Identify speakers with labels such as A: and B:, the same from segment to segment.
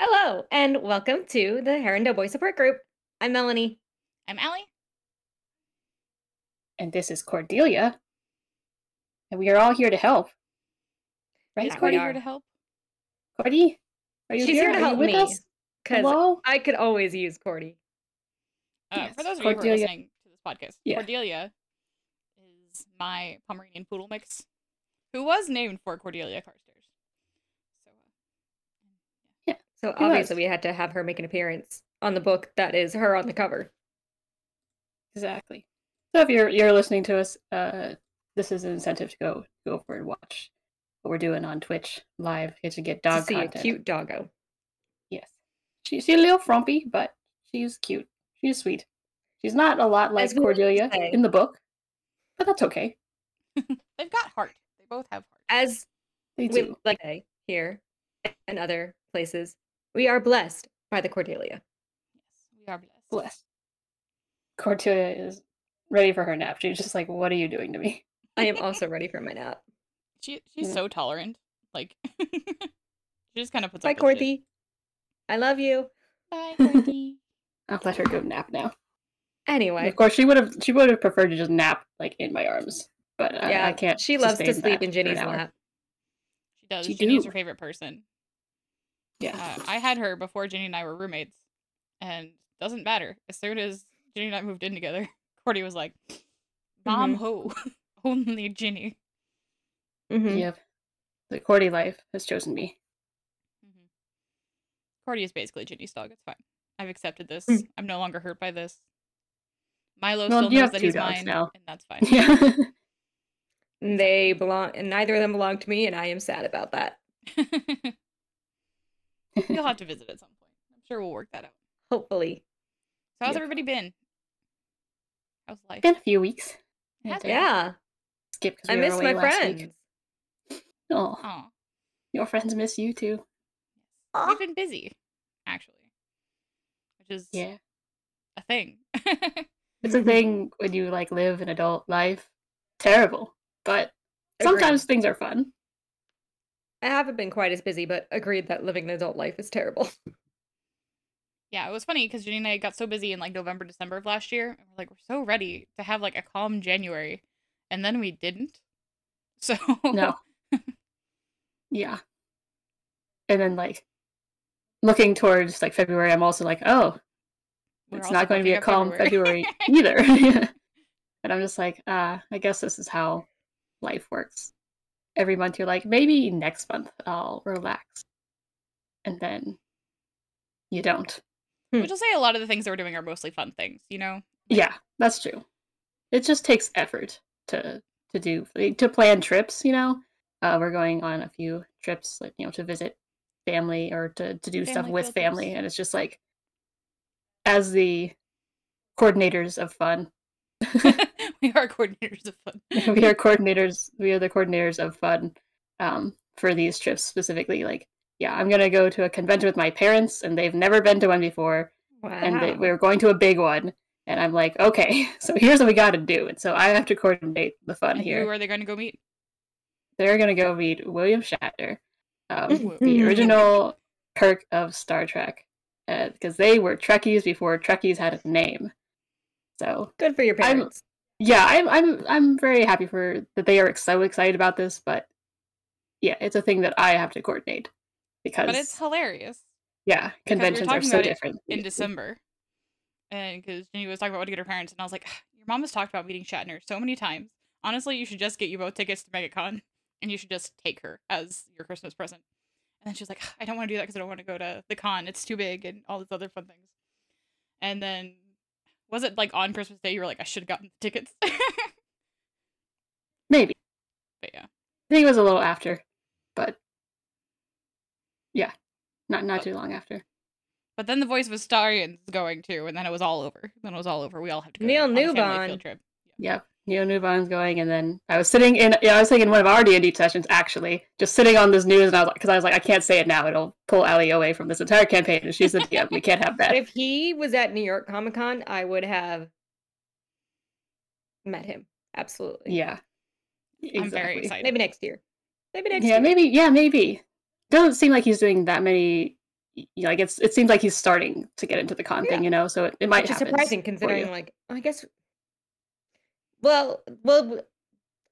A: Hello, and welcome to the Herondale Boy Support Group. I'm Melanie.
B: I'm Allie.
C: And this is Cordelia. And we are all here to help. Right,
B: Is
A: Yeah,
B: Cordy here to help?
C: Cordy? Are you
A: She's
C: here?
A: here to
C: Are
A: help
C: with
A: me.
C: us?
A: Because
C: Hello?
A: I could always use Cordy.
B: Uh,
C: Yes,
B: For those of you who are listening to this podcast,
C: Yeah.
B: Cordelia is my Pomeranian poodle mix, who was named for Cordelia Carstairs. So, uh,
A: So
C: Who
A: obviously
C: else?
A: we had to have her make an appearance on the book that is her on the cover.
C: Exactly. So if you're you're listening to us, uh, this is an incentive to go go over and watch what we're doing on Twitch live. Get to get dog
A: to see
C: content.
A: a cute doggo.
C: Yes. She, she's a little frumpy, but she's cute. She's sweet. She's not a lot like
A: As we like to
C: Cordelia in the book, but that's okay.
B: they've got heart. They both have heart.
A: As
C: They
A: we like say here and other places, we are blessed by the Cordelia.
B: Yes, we are blessed.
C: Bless. Cordelia is ready for her nap. She's just like, "What are you doing to me?"
A: I am also ready for my nap.
B: She she's
C: Yeah.
B: so tolerant. Like she just kind of puts
A: Bye,
B: up with shit.
A: Cordy. I love you.
B: Bye, Cordy.
C: I'll let her go nap now.
A: Anyway,
C: Of course, she would have. She would have preferred to just nap like in my arms, but I,
A: yeah,
C: I can't.
A: She loves to sleep in
C: for
A: Ginny's lap.
B: she does.
C: She
B: Ginny's
C: do.
B: her favorite person.
C: Yeah.
B: Uh, I had her before Ginny and I were roommates, and doesn't matter. As soon as Ginny and I moved in together, Cordy was like, "Mom,
A: Mhm.
B: ho, only Ginny."
A: Mhm.
C: Yep. The Cordy life has chosen me.
B: hmm Cordy is basically Ginny's dog. It's fine. I've accepted this.
A: Mm.
B: I'm no longer hurt by this. Milo
C: Well,
B: still knows that he's mine,
C: now.
B: and that's fine.
C: Yeah.
A: They belong, and neither of them belong to me, and I am sad about that.
B: You'll have to visit at some point. I'm sure we'll work that out.
A: Hopefully.
B: So how's
C: Yep.
B: everybody been? How's life?
C: Been a few weeks.
B: Has
C: Had to
B: been.
A: Yeah,
C: Skip because
A: I
C: we were
A: miss my friends.
C: Oh, your friends miss you too.
B: We've been busy, actually, which is
C: Yeah.
B: a thing.
C: It's a thing when you like live an adult life. Terrible, but sometimes things are fun.
A: I haven't been quite as busy, but agreed that living an adult life is terrible.
B: yeah, it was funny because Jenny and I got so busy in like November, December of last year, and we're like, we're so ready to have like a calm January, and then we didn't. So
C: No. yeah. And then like looking towards like February, I'm also like, oh,
B: we're
C: it's not going to be a calm February, either. and I'm just like, ah, I guess this is how life works. Every month you're like, maybe next month I'll relax. And then you don't.
B: Which I'll say a lot of the things that we're doing are mostly fun things, you know?
C: Yeah, that's true. It just takes effort to to do to plan trips, you know. Uh, we're going on a few trips, like you know, to visit family or to to do stuff with
B: field
C: family,
B: trips.
C: and it's just like as the coordinators of fun,
B: we are coordinators of fun.
C: we are coordinators. We are the coordinators of fun um, for these trips specifically. Like, yeah, I'm gonna go to a convention with my parents, and they've never been to one before,
A: Wow.
C: and they, we we're going to a big one. And I'm like, okay, so here's what we got to do, and so I have to coordinate the fun
B: And
C: here.
B: who are they going to go meet?
C: They're gonna go meet William Shatner, um, the original Kirk of Star Trek, because they were Trekkies before Trekkies had a name. So
A: Good for your parents.
C: Yeah, I'm I'm I'm very happy for that they are so excited about this, but yeah, it's a thing that I have to coordinate because
B: But it's hilarious.
C: yeah, conventions are so different.
B: in December. And because Jenny was talking about what to get her parents, and I was like, Your mom has talked about meeting Shatner so many times. Honestly, you should just get you both tickets to MegaCon and you should just take her as your Christmas present. And then she was like, I don't want to do that because I don't want to go to the con. It's too big and all these other fun things. And then was it like on Christmas Day you were like, I should have gotten the tickets? but
C: Maybe
B: yeah.
C: I think it was a little after, but yeah, not not
B: But-
C: too long after.
B: But then the voice of Astarion's going too, and then it was all over. Then it was all over. We all have to go
A: Neil
B: on a family
A: Newbon.
B: field trip.
C: Yep. Neil Newbon's going, and then I was sitting in. Yeah, I was thinking one of our D and D sessions actually, just sitting on this news, and I was like, because I was like, I can't say it now; it'll pull Ali away from this entire campaign, and she's the DM. We can't have
A: But
C: that.
A: if he was at New York Comic Con, I would have met him. Absolutely.
C: Yeah,
B: I'm very excited.
A: Maybe next year. Maybe next year.
C: Yeah,
A: year.
C: maybe. Yeah, maybe. Doesn't seem like he's doing that many y- like it's it seems like he's starting to get into the con
A: Yeah.
C: thing, you know. So it, it might
A: Which is
C: happen.
A: surprising considering, like, I guess. Well, well,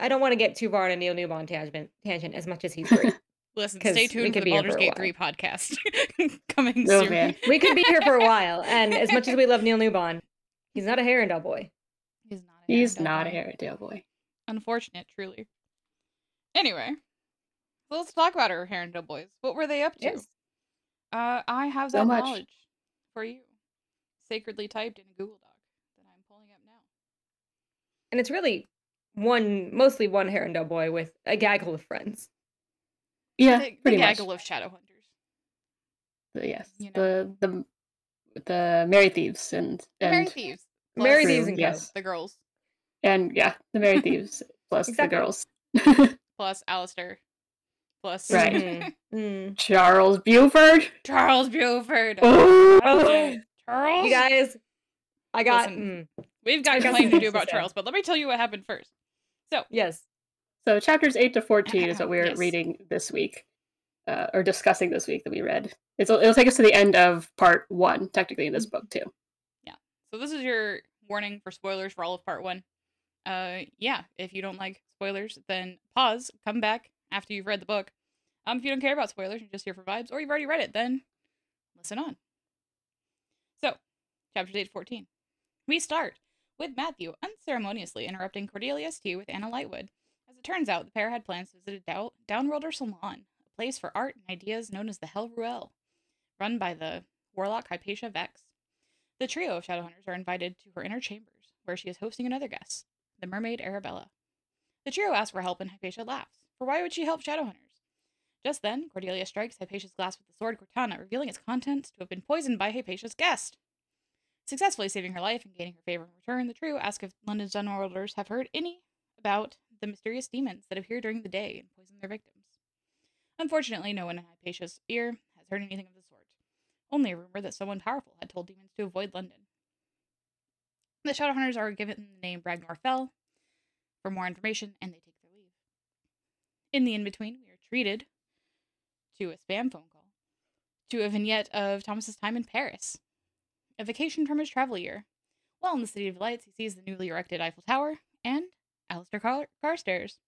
A: I don't want to get too far on a Neil Newbon tangent, tangent as much as he's great.
B: Listen, stay tuned for the
A: be
B: Baldur's Gate 3 podcast coming
C: Oh,
B: soon.
C: man.
A: we could be here for a while, and as much as we love Neil Newbon, he's not a Herondale boy.
B: He's not a
C: He's
B: Herondale
C: not a
B: boy.
C: Boy.
B: Unfortunate, truly. Anyway, so let's talk about our Herondale boys. What were they up to?
A: Yes.
B: Uh, I have
C: So
B: that
C: much.
B: knowledge for you, sacredly typed in a Google Doc that I'm pulling up now.
A: And it's really one, mostly one Herondale boy with a gaggle of friends.
C: Yeah,
B: the, the
C: pretty much.
B: gaggle of shadow hunters.
C: The- yes,
B: you know.
C: the the the Merry Thieves and
B: The
C: and
B: Merry Thieves.
A: Merry Thieves and
C: yes.
B: The girls.
C: and yeah, the Merry Thieves plus
A: Exactly.
C: the girls.
B: Plus Alistair. Plus
C: Right.
A: Mhm. Mm.
C: Charles Buford.
B: Charles Buford.
C: Oh,
A: Oh,
B: Charles.
A: you guys, I got.
B: Listen.
A: mm,
B: We've got
A: got
B: to do about. Charles, but let me tell you what happened first.
A: So yes.
C: So chapters eight to fourteen is what we're
B: Yes.
C: reading this week, uh, or discussing this week that we read. It's, it'll take us to the end of part one, technically in this book too. Yeah.
B: So this is your warning for spoilers for all of part one. Uh, yeah, if you don't like spoilers, then pause, come back after you've read the book. Um, if you don't care about spoilers, you're just here for vibes, or you've already read it, then listen on. So, chapters 8 to 14. We start with Matthew unceremoniously interrupting Cordelia's tea with Anna Lightwood. As it turns out, the pair had plans to visit a dow- downworlder salon, a place for art and ideas known as the Hell Ruelle, run by the warlock Hypatia Vex. The trio of Shadowhunters are invited to her inner chambers, where she is hosting another guest, the mermaid Arabella. The trio asks for help, and Hypatia laughs. For why would she help Shadowhunters? Just then, Cordelia strikes Hypatia's glass with the sword Cortana, revealing its contents to have been poisoned by Hypatia's guest. Successfully saving her life and gaining her favor in return, the trio ask if London's Downworlders have heard any about the mysterious demons that appear during the day and poison their victims. Unfortunately, no one in Hypatia's ear has heard anything of the sort. Only a rumor that someone powerful had told demons to avoid London. The Shadowhunters are given the name Ragnar Fell for more information, and they take their leave. In the in between, we are treated to a spam phone call to a vignette of Thomas's time in Paris, a vacation from his travel year. While in the City of Lights, he sees the newly erected Eiffel Tower and Alistair Car- Carstairs.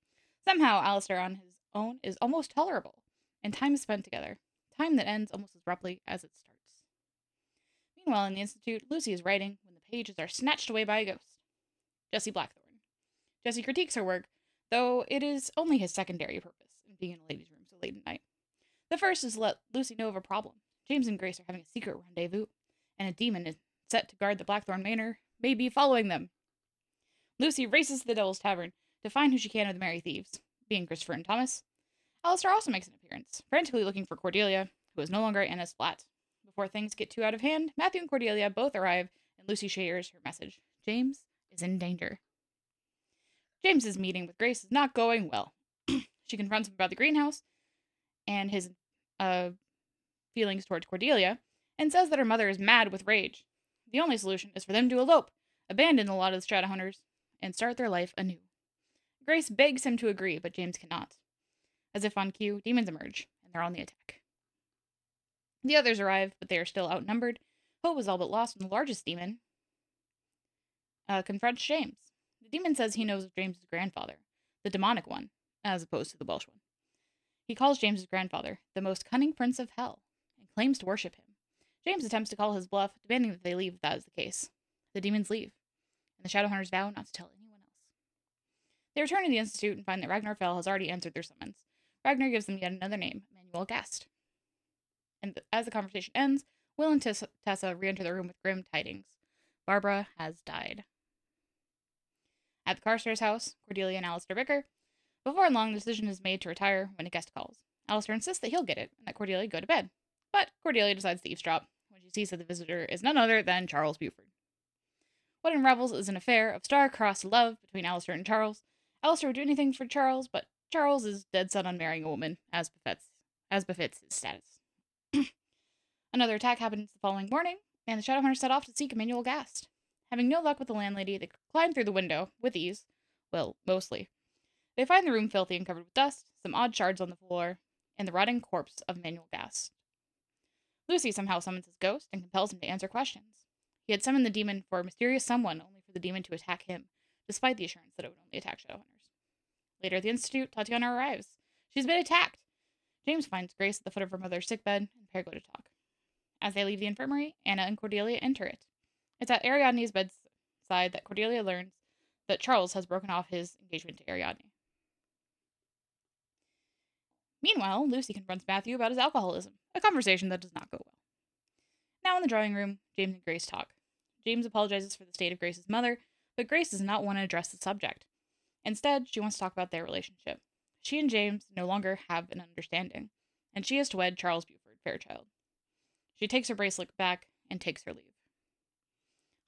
B: Somehow, Alistair on his own is almost tolerable, and time is spent together, time that ends almost as abruptly as it starts. Meanwhile, in the Institute, Lucy is writing when the pages are snatched away by a ghost. Jesse Blackthorn. Jesse critiques her work, though it is only his secondary purpose in being in a ladies' room so late at night. The first is to let Lucy know of a problem. James and Grace are having a secret rendezvous, and a demon set to guard the Blackthorn Manor may be following them. Lucy races to the Devil's Tavern to find who she can of the Merry Thieves, being Christopher and Thomas. Alistair also makes an appearance, frantically looking for Cordelia, who is no longer at Anna's flat. Before things get too out of hand, Matthew and Cordelia both arrive, and Lucy shares her message. James is in danger. James's meeting with Grace is not going well. she confronts him about the greenhouse and his uh, feelings towards Cordelia, and says that her mother is mad with rage. The only solution is for them to elope, abandon a lot of the Shadowhunters, and start their life anew. Grace begs him to agree, but James cannot. As if on cue, demons emerge, and they're on the attack. The others arrive, but they are still outnumbered. Hope is all but lost when the largest demon uh, confronts James. The demon says he knows of James's grandfather, the demonic one, as opposed to the Welsh one. He calls James's grandfather the most cunning prince of hell and claims to worship him. James attempts to call his bluff, demanding that they leave if that is the case. The demons leave, and the Shadowhunters vow not to tell anyone else. They return to the Institute and find that Ragnar Fell has already answered their summons. Ragnar gives them yet another name, Manuel Gast. And as the conversation ends, Will and Tessa, Tessa re enter the room with grim tidings. Barbara has died. At the Carstairs house, Cordelia and Alistair bicker. Before long, the decision is made to retire when a guest calls. Alistair insists that he'll get it and that Cordelia go to bed. But Cordelia decides to eavesdrop she sees that the visitor is none other than Charles Buford. What unravels is an affair of star-crossed love between Alistair and Charles. Alistair would do anything for Charles, but Charles is dead set on marrying a woman, as befits, as befits his status. Another attack happens the following morning, and the Shadowhunters set off to seek Emmanuel Gast. Having no luck with the landlady, they climb through the window with ease. Well, mostly. They find the room filthy and covered with dust, some odd shards on the floor, and the rotting corpse of Emmanuel Gast. Lucy somehow summons his ghost and compels him to answer questions. He had summoned the demon for a mysterious someone, only for the demon to attack him, despite the assurance that it would only attack Shadowhunters. Later at the Institute, Tatiana arrives. She's been attacked. James finds Grace at the foot of her mother's sickbed, and pair go to talk. As they leave the infirmary, Anna and Cordelia enter it. It's at Ariadne's bedside that Cordelia learns that Charles has broken off his engagement to Ariadne. Meanwhile, Lucy confronts Matthew about his alcoholism, a conversation that does not go well. Now in the drawing room, James and Grace talk. James apologizes for the state of Grace's mother, but Grace does not want to address the subject. Instead, she wants to talk about their relationship. She and James no longer have an understanding, and she is to wed Charles Buford Fairchild. She takes her bracelet back and takes her leave.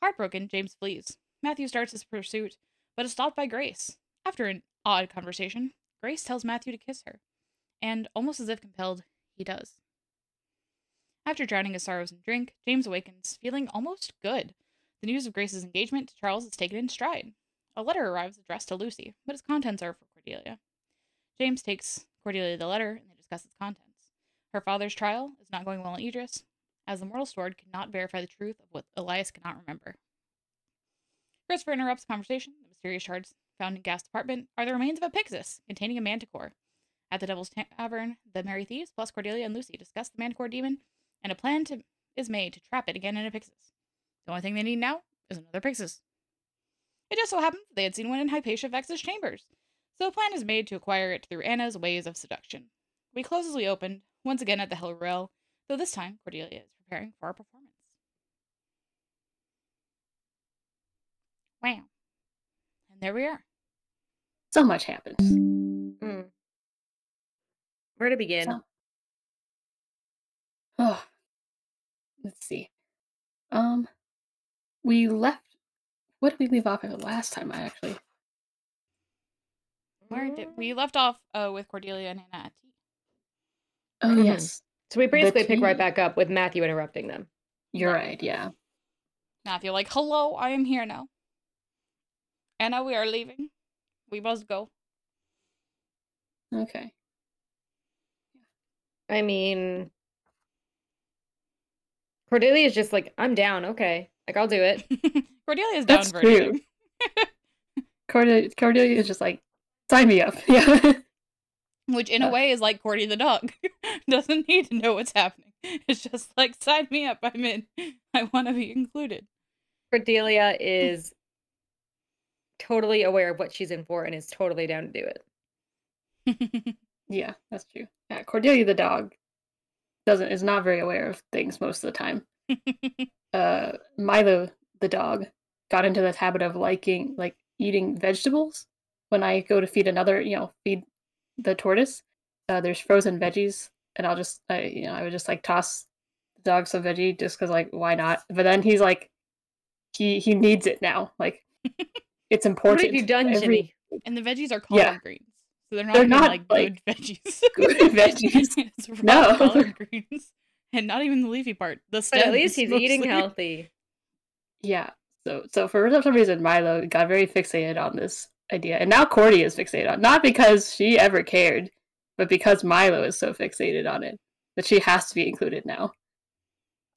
B: Heartbroken, James flees. Matthew starts his pursuit, but is stopped by Grace. After an odd conversation, Grace tells Matthew to kiss her, and almost as if compelled, he does. After drowning his sorrows in drink, James awakens, feeling almost good. The news of Grace's engagement to Charles is taken in stride. A letter arrives addressed to Lucy, but its contents are for Cordelia. James takes Cordelia the letter and they discuss its contents. Her father's trial is not going well in Idris, as the mortal sword cannot verify the truth of what Elias cannot remember. Christopher interrupts the conversation. The mysterious shards found in Gast's apartment are the remains of a pyxis containing a manticore. At the Devil's Tavern, the Merry Thieves plus Cordelia and Lucy discuss the manticore demon, and a plan to, is made to trap it again in a pyxis. The only thing they need now is another pyxis. It just so happened they had seen one in Hypatia Vex's chambers, so a plan is made to acquire it through Anna's ways of seduction. We close as we opened, once again at the Hell Ruelle, though this time Cordelia is preparing for our performance. Wow. And there we are.
C: So much happens.
A: Mm. Where to begin?
C: So- Oh, let's see. Um, we left. What did we leave off at last time? I actually.
B: Where did we left off uh, with Cordelia and Anna at tea.
C: Oh
A: Mhm.
C: yes,
A: So we basically pick right back up with Matthew interrupting them.
C: you're
B: Right.
C: right. Yeah.
B: Matthew, like, hello, I am here now. Anna, we are leaving. We must go.
C: Okay.
A: I mean, Cordelia's just like, I'm down. Okay, like I'll do it.
B: Cordelia is down
C: That's
B: for anything.
C: Cordelia, Cordelia is just like, sign me up. Yeah.
B: Which, in a
C: Uh.
B: way, is like Cordy the dog. Doesn't need to know what's happening. It's just like, sign me up. I'm in. I want to be included.
A: Cordelia is totally aware of what she's in for and is totally down to do it.
C: Yeah, that's true. Yeah, Cordelia the dog doesn't is not very aware of things most of the time. uh Milo the dog got into this habit of liking like eating vegetables when I go to feed another, you know, feed the tortoise. Uh, there's frozen veggies, and I'll just, I, you know, I would just like toss the dog some veggie just because, like, why not? But then he's like, he he needs it now. Like, it's important.
A: What have you done,
C: Every-
A: Jimmy?
B: and the veggies are collard
C: Yeah.
B: greens. So they're not,
C: They're not,
B: like,
C: like,
B: good veggies.
C: good veggies.
B: it's
C: No.
B: collard greens. And not even the leafy part. The
A: But at least
B: stems,
A: he's eating healthy.
C: Yeah. So so for some reason Milo got very fixated on this idea. And now Cordy is fixated on not because she ever cared, but because Milo is so fixated on it that she has to be included now.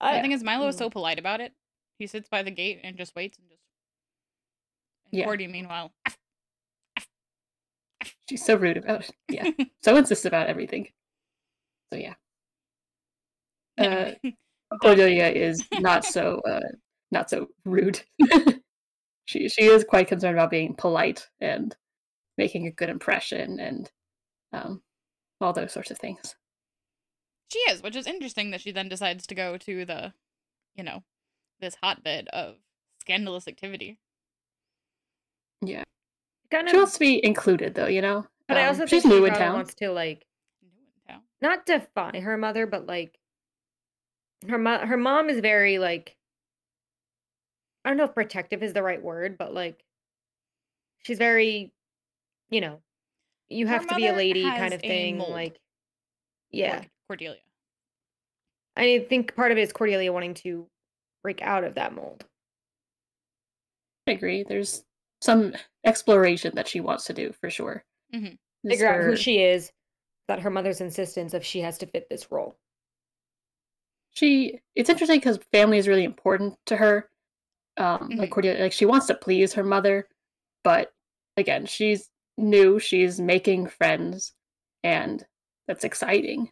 B: The
A: I,
B: think is, Milo is
A: Mm.
B: so polite about it. He sits by the gate and just waits and just. And
C: Yeah.
B: Cordy, meanwhile,
C: She's so rude about it. Yeah. so insistent about everything. So yeah. Uh, Cordelia is not so uh not so rude. she she is quite concerned about being polite and making a good impression and um all those sorts of things.
B: she is, which is interesting that she then decides to go to the, you know, this hotbed of scandalous activity.
C: Yeah.
A: Kind
C: She wants to be included though, you know?
A: but I
C: Um,
A: also think
C: she's
A: she
C: new in
A: probably
C: town.
A: wants to like
B: New in town.
A: not defy her mother, but like her mo- her mom is very like I don't know if protective is the right word, but like she's very, you know, you
B: Her
A: have to be a lady kind of thing.
B: mold
A: Like, yeah,
B: Cordelia.
A: I think part of it is Cordelia wanting to break out of that mold.
C: I agree. There's some exploration that she wants to do for sure.
B: Mhm.
C: This
A: Figure out who she is, that her mother's insistence of she has to fit this role.
C: she it's interesting because family is really important to her. Um, like
B: Mhm.
C: Cordelia, like she wants to please her mother, but again, she's new. She's making friends, and that's exciting.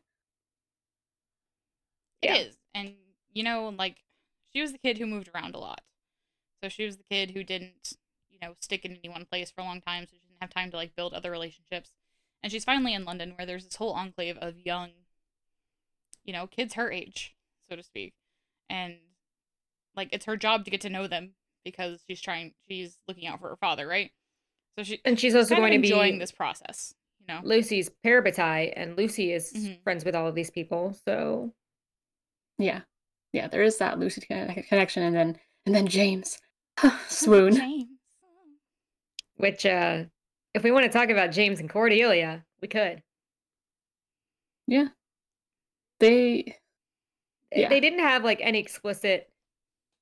B: It
C: Yeah.
B: is. And you know, like she was the kid who moved around a lot. So she was the kid who didn't, know, stick in any one place for a long time, so she didn't have time to like build other relationships. And she's finally in London where there's this whole enclave of young, you know, kids her age, so to speak. And like it's her job to get to know them because she's trying she's looking out for her father, right? So she
A: And she's also
B: kind
A: going
B: of
A: to be
B: enjoying this process, you know.
A: Lucy's parabatai, and Lucy is
B: Mhm.
A: friends with all of these people. So
C: Yeah, yeah. There is that Lucy connection, and then and then James, swoon.
B: James.
A: Which uh if we want to talk about James and Cordelia, we could.
C: Yeah, they.
A: They-
C: Yeah.
A: They didn't have like any explicit,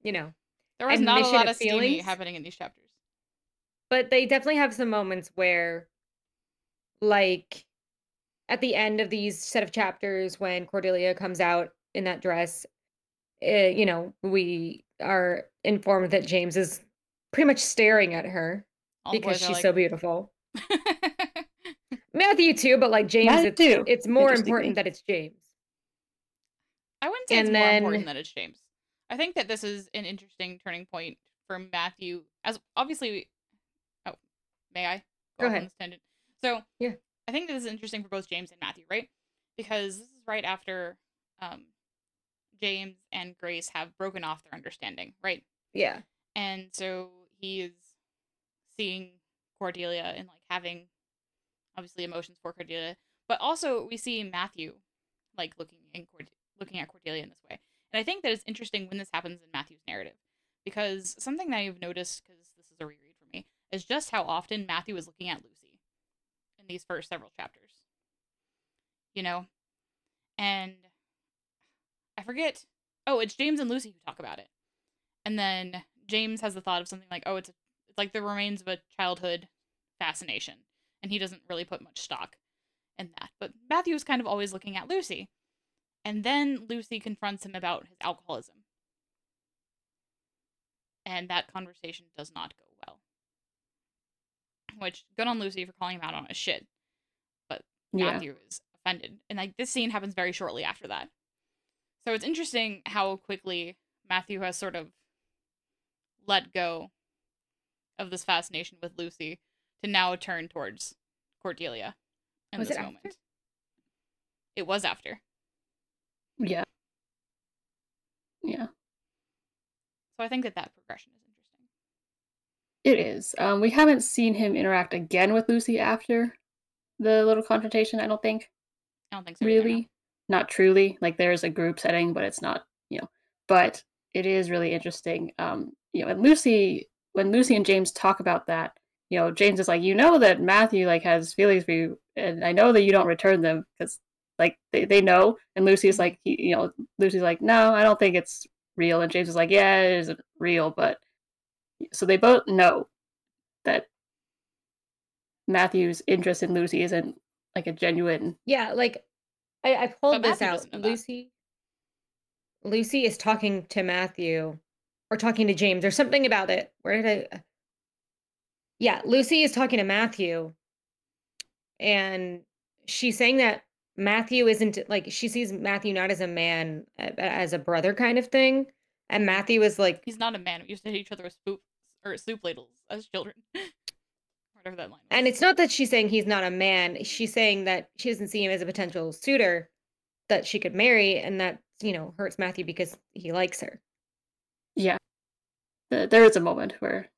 A: you know,
B: There was not a lot
A: of
B: of steamy
A: feelings.
B: happening in these chapters.
A: but they definitely have some moments where like at the end of these set of chapters when Cordelia comes out in that dress, eh, you know, we are informed that James is pretty much staring at her
B: All
A: because she's
B: like,
A: so beautiful. Matthew too, but like James,
C: That
A: it's,
C: too,
A: it's more important that it's James.
B: I wouldn't say it's
A: And
B: more important that it's James. I think that this is an interesting turning point for Matthew. As obviously, oh, may I
A: Go
B: off on
A: ahead.
B: this tangent? So
A: Yeah.
B: I think this is interesting for both James and Matthew, right? Because this is right after um, James and Grace have broken off their understanding, right?
A: Yeah.
B: And so he is seeing Cordelia and like having obviously emotions for Cordelia, but also we see Matthew like looking in Cord- looking at Cordelia in this way. And I think that it's interesting when this happens in Matthew's narrative because something that I've noticed because this is a reread for me is just how often Matthew is looking at Lucy in these first several chapters. You know? And I forget. Oh, it's James and Lucy who talk about it. And then James has the thought of something like, "Oh, it's a, like the remains of a childhood fascination," and he doesn't really put much stock in that. But Matthew is kind of always looking at Lucy, and then Lucy confronts him about his alcoholism, and that conversation does not go well. Which good on Lucy for calling him out on his shit, but
C: Yeah,
B: Matthew is offended. And like this scene happens very shortly after that. So it's interesting how quickly Matthew has sort of let go of this fascination with Lucy to now turn towards Cordelia in
A: Was
B: this
A: it
B: moment.
A: after?
B: It was after.
C: yeah, yeah.
B: So I think that that progression is interesting.
C: It is. Um, we haven't seen him interact again with Lucy after the little confrontation. I don't think.
B: I don't think so. either, no.
C: really not truly like there's a group setting but it's not you know but it is really interesting um you know and lucy when lucy and james talk about that you know james is like you know that matthew like has feelings for you and i know that you don't return them because like they, they know and lucy's like he, you know lucy's like no i don't think it's real and james is like yeah it isn't real but so they both know that matthew's interest in lucy isn't like a genuine
A: Yeah, like I, I pulled this
B: Matthew
A: out.
B: doesn't that.
A: Lucy Lucy is talking to Matthew or talking to James or something about it. Where did I Yeah, Lucy is talking to Matthew and she's saying that Matthew isn't like she sees Matthew not as a man as a brother kind of thing. And Matthew is like
B: He's not a man. We used to hit each other with spoop or soup ladles as children. Whatever that line was.
A: and it's not that she's saying he's not a man. She's saying that she doesn't see him as a potential suitor that she could marry and that, you know, hurts Matthew because he likes her.
C: There is a moment where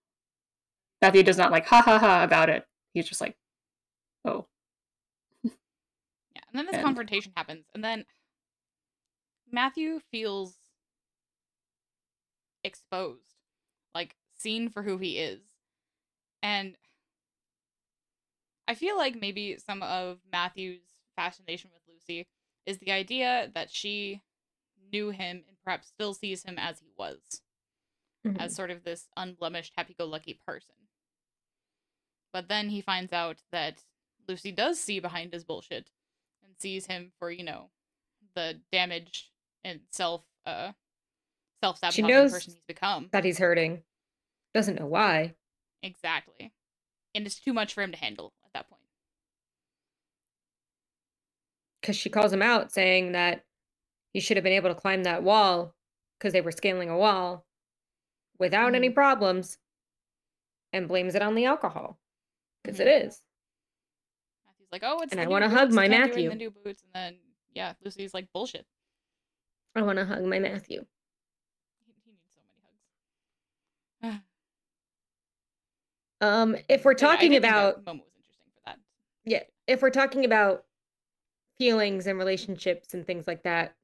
C: Matthew does not like ha ha ha about it. He's just like, oh,
B: Yeah, and then this
C: And-
B: confrontation happens, and then Matthew feels exposed, like seen for who he is. And I feel like maybe some of Matthew's fascination with Lucy is the idea that she knew him and perhaps still sees him as he was, as sort of this unblemished, happy go lucky person. But then he finds out that Lucy does see behind his bullshit and sees him for, you know, the damage and self uh self sabotaging person he's become.
A: that he's hurting. Doesn't know why.
B: Exactly. And it's too much for him to handle at that point.
A: Because she calls him out saying that he should have been able to climb that wall because they were scaling a wall without any
B: Mhm.
A: problems and blames it on the alcohol. Because
B: Mhm.
A: is.
B: Matthew's like, "Oh, it's
A: And
B: the
A: I wanna hug
B: boots,
A: my
B: you can't do
A: Matthew.
B: the new boots." And then yeah, Lucy's like, "Bullshit."
A: I want to hug my Matthew.
B: He, he needs so many hugs.
A: Um, if we're
B: yeah,
A: talking
B: that
A: about
B: moment was interesting for that.
A: yeah, if we're talking about feelings and relationships and things like that,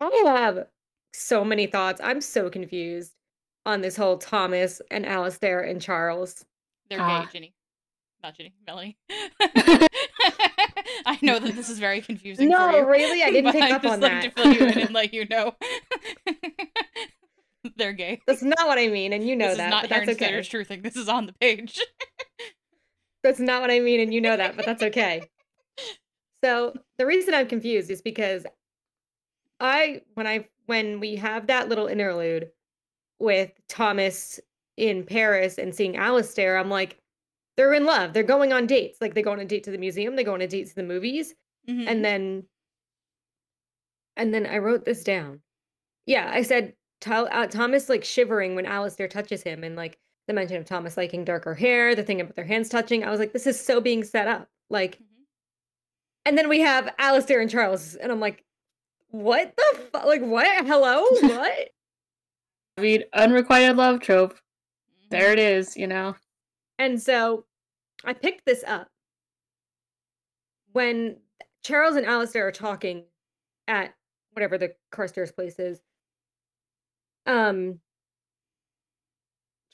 A: I have so many thoughts. I'm so confused on this whole Thomas and Alistair and Charles.
B: They're
C: Ah.
B: gay, Ginny. Not Ginny, Melanie. I know that this is very confusing for
A: No,
B: you.
A: really, I didn't pick
B: I'd
A: up
B: just
A: on
B: like
A: that.
B: to fill you in and let you know. They're gay.
A: That's not what I mean, and you know
B: this
A: that,
B: is not
A: but that's okay.
B: Slater's true thing. This is on the page.
A: That's not what I mean, and you know that, but that's okay. So the reason I'm confused is because I when I when we have that little interlude with Thomas in Paris and seeing Alistair, I'm like, they're in love. They're going on dates. Like they go on a date to the museum, they go on a date to the movies,
B: Mhm.
A: and then and then I wrote this down. Yeah, I said uh, Thomas like shivering when Alistair touches him, and like the mention of Thomas liking darker hair, the thing about their hands touching. I was like, this is so being set up. Like,
B: Mhm.
A: and then we have Alistair and Charles, and I'm like, what the fuck? Like, what? Hello? What?
C: Unrequited love trope. There it is, you know.
A: and so I picked this up when Charles and Alistair are talking at whatever the Carstairs place is. Um,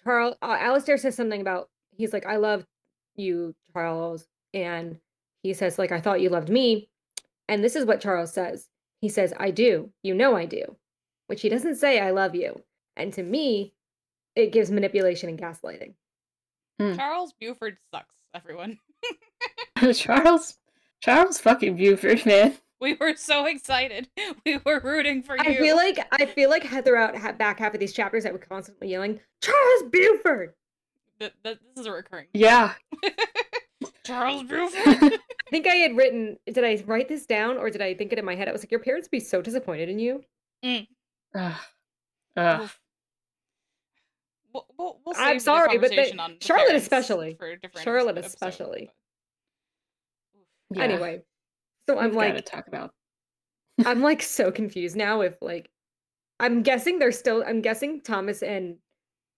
A: Charles, uh, Alistair says something about he's like, "I love you, Charles," and he says like, "I thought you loved me," and this is what Charles says. He says, "I do. You know I do," which he doesn't say, "I love you," and to me, it gives manipulation and gaslighting. Hmm.
B: Charles Buford sucks, everyone.
C: Charles, Charles fucking Buford, man.
B: We were so excited. We were rooting for you.
A: I feel like I feel like ha- throughout ha- back half of these chapters that we're constantly yelling Charles Buford.
B: Th- th- this is a recurring.
C: Yeah.
B: Charles Buford.
A: I think I had written. Did I write this down or did I think it in my head? I was like, your parents would be so disappointed in you.
C: Ugh. Ugh.
B: Oof. We'll, we'll, we'll
A: I'm
B: save the
A: sorry, but they-
B: on the
A: Charlotte especially.
B: For different
A: Charlotte
B: episode,
A: especially.
B: but-
C: Yeah.
A: Anyway, so I'm
C: We've gotta
A: like,
C: talk about.
A: I'm like so confused now. If like, I'm guessing they're still. I'm guessing Thomas and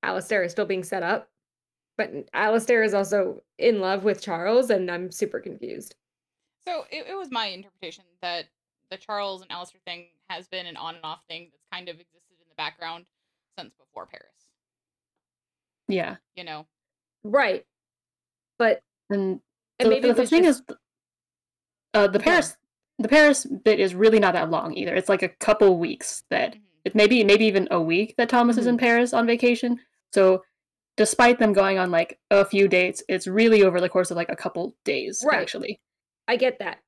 A: Alistair are still being set up, but Alistair is also in love with Charles, and I'm super confused.
B: So it, it was my interpretation that the Charles and Alistair thing has been an on and off thing that's kind of existed in the background since before Paris.
C: Yeah.
B: You know,
A: Right, but
C: And
A: and
C: the,
A: maybe
C: the, the thing
A: just-
C: is, uh, the Paris, the Paris bit is really not that long either. It's like a couple weeks that
B: Mhm.
C: it maybe maybe even a week that Thomas is in Paris on vacation. So, despite them going on like a few dates, it's really over the course of like a couple days.
A: Right.
C: Actually,
A: I get that.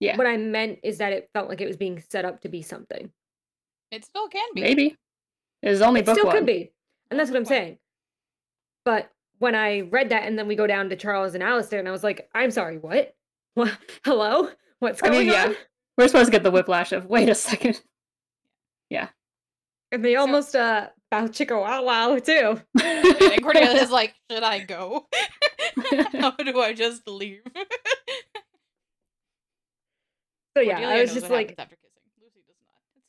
C: Yeah.
A: What I meant is that it felt like it was being set up to be something.
B: it still can be.
C: maybe it is only
A: It
C: book
A: still
C: one.
A: could be. And that's what I'm saying. But when I read that and then we go down to Charles and Alistair and I was like, I'm sorry, what? What hello? What's
C: I
A: going
C: mean, yeah.
A: on?
C: We're supposed to get the whiplash of wait a second. Yeah.
A: And they almost uh bow chicka wow wow too.
B: And Cordelia's like, should I go? How do I just leave?
A: So yeah,
B: Cordelia
A: I was just like
B: after kissing. Lucy does not. It's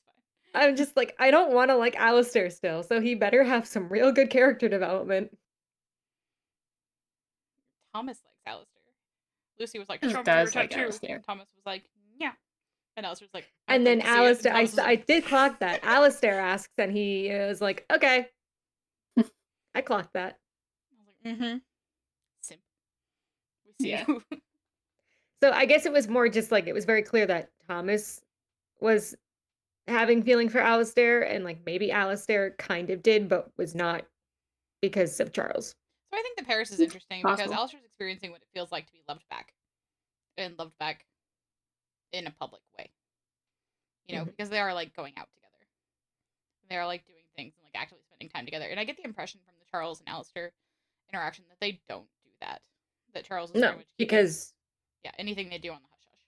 B: fine.
A: I'm just like, I don't want to like Alistair still, so he better have some real good character development.
B: Thomas likes Alistair. Lucy was like,
C: Just
B: show
C: does
B: your
C: like
B: tattoo.
C: Alistair.
B: Thomas was like, yeah. And Alistair's like, "I'd
A: And then
B: to see.
A: Alistair, I,
B: Thomas
A: s-
B: was
A: I did clock that. Alistair asks, and he is like, okay. I clocked that.
B: I was like, mm-hmm. Simp. We see
C: Yeah.
B: you.
A: So I guess it was more just like it was very clear that Thomas was having feeling for Alistair, and like maybe Alistair kind of did, but was not because of Charles.
B: So I think the Paris is
C: It's
B: interesting because
C: possible.
B: Alistair's experiencing what it feels like to be loved back, and loved back in a public way. you know,
A: Mhm.
B: because they are like going out together. They are like doing things and like actually spending time together. And I get the impression from the Charles and Alistair interaction that they don't do that. That Charles is very
A: No,
B: much keeping-
A: because
B: yeah, anything they do on the hush hush.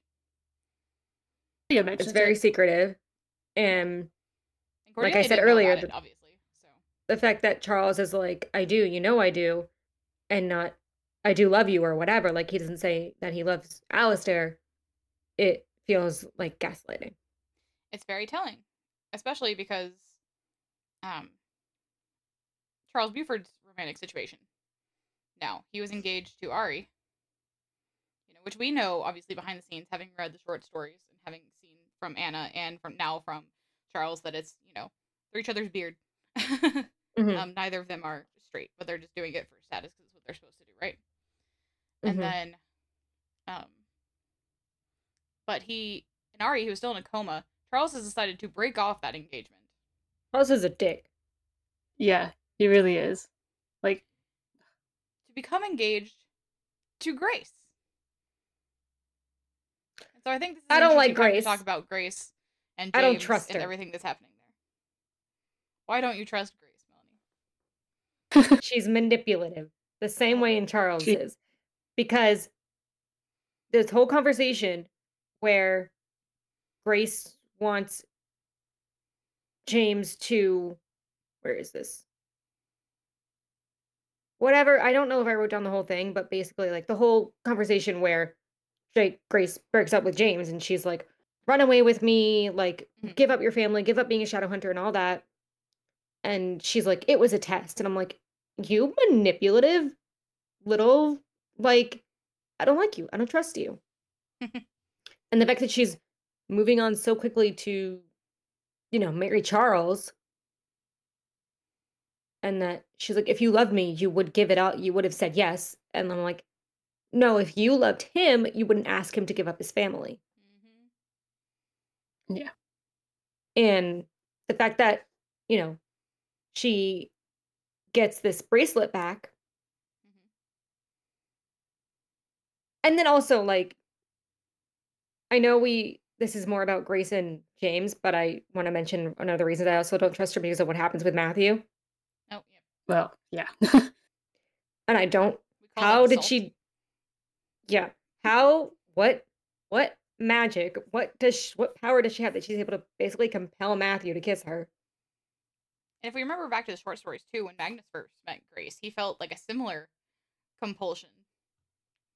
C: Yeah,
A: it's very
C: it.
A: secretive. And
B: And
A: Like I said earlier,
B: it,
A: the-
B: obviously. So
A: the fact that Charles is like, I do, you know I do, and not I do love you or whatever, like he doesn't say that he loves Alistair, it feels like gaslighting.
B: it's very telling, especially because um Charles Buford's romantic situation. Now, he was engaged to Ari, you know, which we know obviously behind the scenes, having read the short stories and having seen from Anna and from now from Charles that it's, you know, they're each other's beard.
A: Mhm,
B: um, neither of them are straight, but they're just doing it for status because it's what they're supposed to do, right? And
A: mhm.
B: then, um, but he and Ari, he was still in a coma. Charles has decided to break off that engagement.
A: Charles is a dick.
C: Yeah, he really is. Like,
B: to become engaged to Grace. And so I think this is
A: I don't like
B: interesting time to
A: Grace.
B: talk about Grace and
A: I don't trust
B: and
A: her.
B: everything that's happening there. Why don't you trust Grace, Melanie?
A: She's manipulative, the same way in Charles
C: She-
A: is. Because this whole conversation where Grace wants James to where is this? Whatever, I don't know if I wrote down the whole thing, but basically like the whole conversation where Jake Grace breaks up with James and she's like, run away with me, like
B: Mhm.
A: give up your family, give up being a shadow hunter and all that. And she's like, it was a test. And I'm like, you manipulative little like I don't like you. I don't trust you. and the fact that she's moving on so quickly to, you know, marry Charles. And that she's like, if you loved me, you would give it out. You would have said yes. And I'm like, no, if you loved him, you wouldn't ask him to give up his family.
B: Mm-hmm.
A: And the fact that, you know, she gets this bracelet back.
B: Mhm.
A: And then also, like, I know we, this is more about Grace and James, but I want to mention one of the reasons I also don't trust her because of what happens with Matthew.
B: Oh, yeah.
C: well, yeah.
A: And I don't, how did she, yeah, how, what, what magic, what does, she, what power does she have that she's able to basically compel Matthew to kiss her?
B: If we remember back to the short stories too, when Magnus first met Grace, he felt like a similar compulsion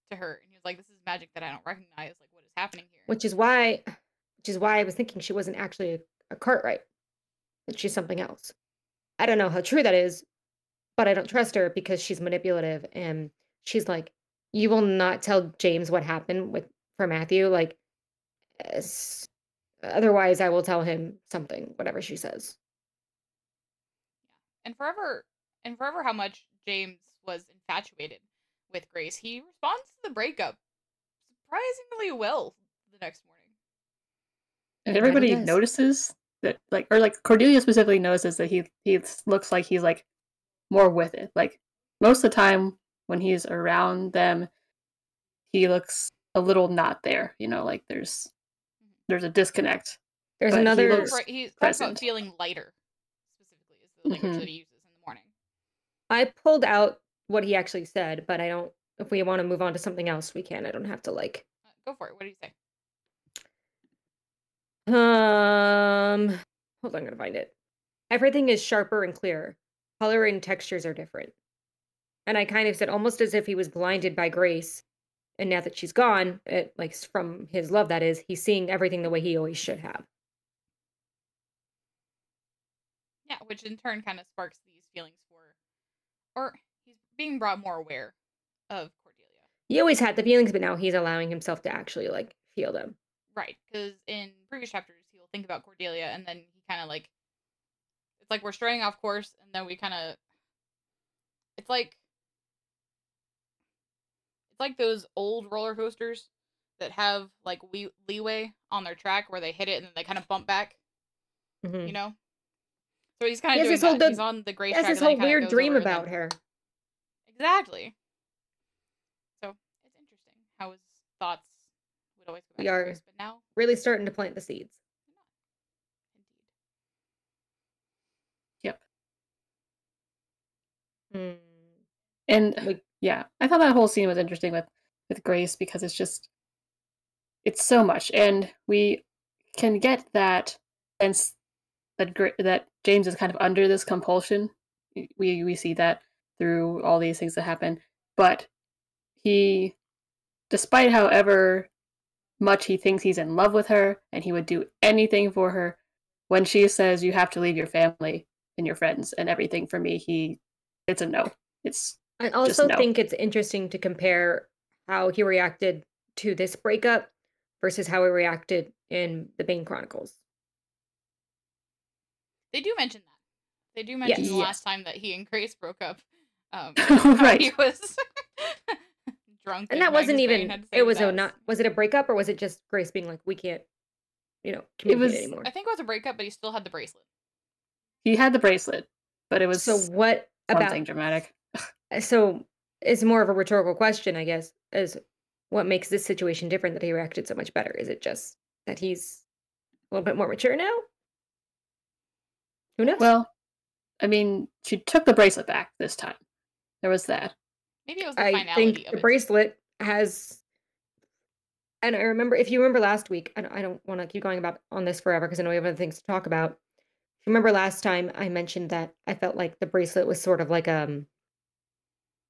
B: to her, and he was like, "This is magic that I don't recognize. Like, what is happening here?"
A: which is why which is why I was thinking she wasn't actually a, a Cartwright. That she's something else. I don't know how true that is, but I don't trust her because she's manipulative and she's like, you will not tell James what happened with for Matthew. Like, otherwise, I will tell him something. Whatever she says.
B: And forever and forever how much James was infatuated with Grace, he responds to the breakup surprisingly well the next morning.
C: and everybody
A: does.
C: notices that, like, or like Cordelia specifically notices that he he looks like he's like more with it. Like most of the time when he's around them, he looks a little not there. You know, like there's mm-hmm. there's a disconnect.
A: There's
C: But he
A: another.
C: looks-
B: Right, he talks
C: present.
B: feeling lighter, specifically, is the language
C: Mhm.
B: that he uses in the morning.
A: I pulled out what he actually said, but I don't. If we want to move on to something else, we can. I don't have to like
B: Uh, go for it. What did he say?
A: Um, hold on, I'm gonna find it. Everything is sharper and clearer. Color and textures are different. And I kind of said almost as if he was blinded by Grace, and now that she's gone, it like from his love that is, he's seeing everything the way he always should have.
B: Yeah, which in turn kind of sparks these feelings for, or he's being brought more aware of Cordelia.
A: He always had the feelings, but now he's allowing himself to actually like feel them.
B: Right, because in previous chapters he'll think about Cordelia and then he kind of like, it's like we're straying off course and then we kind of, it's like, it's like those old roller coasters that have like we- leeway on their track where they hit it and then they kind of bump back,
A: Mhm.
B: you know. So he's kind of
A: he
B: doing
A: whole, the,
B: he's on the gray. That's
A: this whole weird dream about her.
B: Exactly. So it's interesting how his thoughts would always go back
A: we are
B: first, but now
A: really starting to plant the seeds. Indeed. Yep. Hmm.
C: And
A: like,
C: yeah, I thought that whole scene was interesting with with Grace because it's just it's so much, and we can get that sense that that James is kind of under this compulsion. We we see that through all these things that happen, but he, despite however much he thinks he's in love with her and he would do anything for her, when she says you have to leave your family and your friends and everything for me, he it's a no. It's
A: I also
C: no.
A: think it's interesting to compare how he reacted to this breakup versus how he reacted in the Bane Chronicles.
B: They do mention that. They do mention the
C: Yes.
B: last time that he and Grace broke up. Um,
C: right.
B: He was drunk.
A: And that wasn't even
B: had to say
A: it was a not was it a breakup or was it just Grace being like, we can't, you know,
C: It
A: communicate
C: was-
A: anymore?
B: I think it was a breakup, but he still had the bracelet.
C: He had the bracelet, but it was
A: So what about
C: something dramatic.
A: so it's more of a rhetorical question, I guess, is what makes this situation different that he reacted so much better? Is it just that he's a little bit more mature now? Who knows?
C: Well, I mean, she took the bracelet back this time. There was that.
B: Maybe it was the
A: I
B: finality
A: think
B: of
A: the
B: it.
A: bracelet has and I remember if you remember last week, I don't, I don't want to keep going about on this forever because I know we have other things to talk about. If you remember last time I mentioned that I felt like the bracelet was sort of like um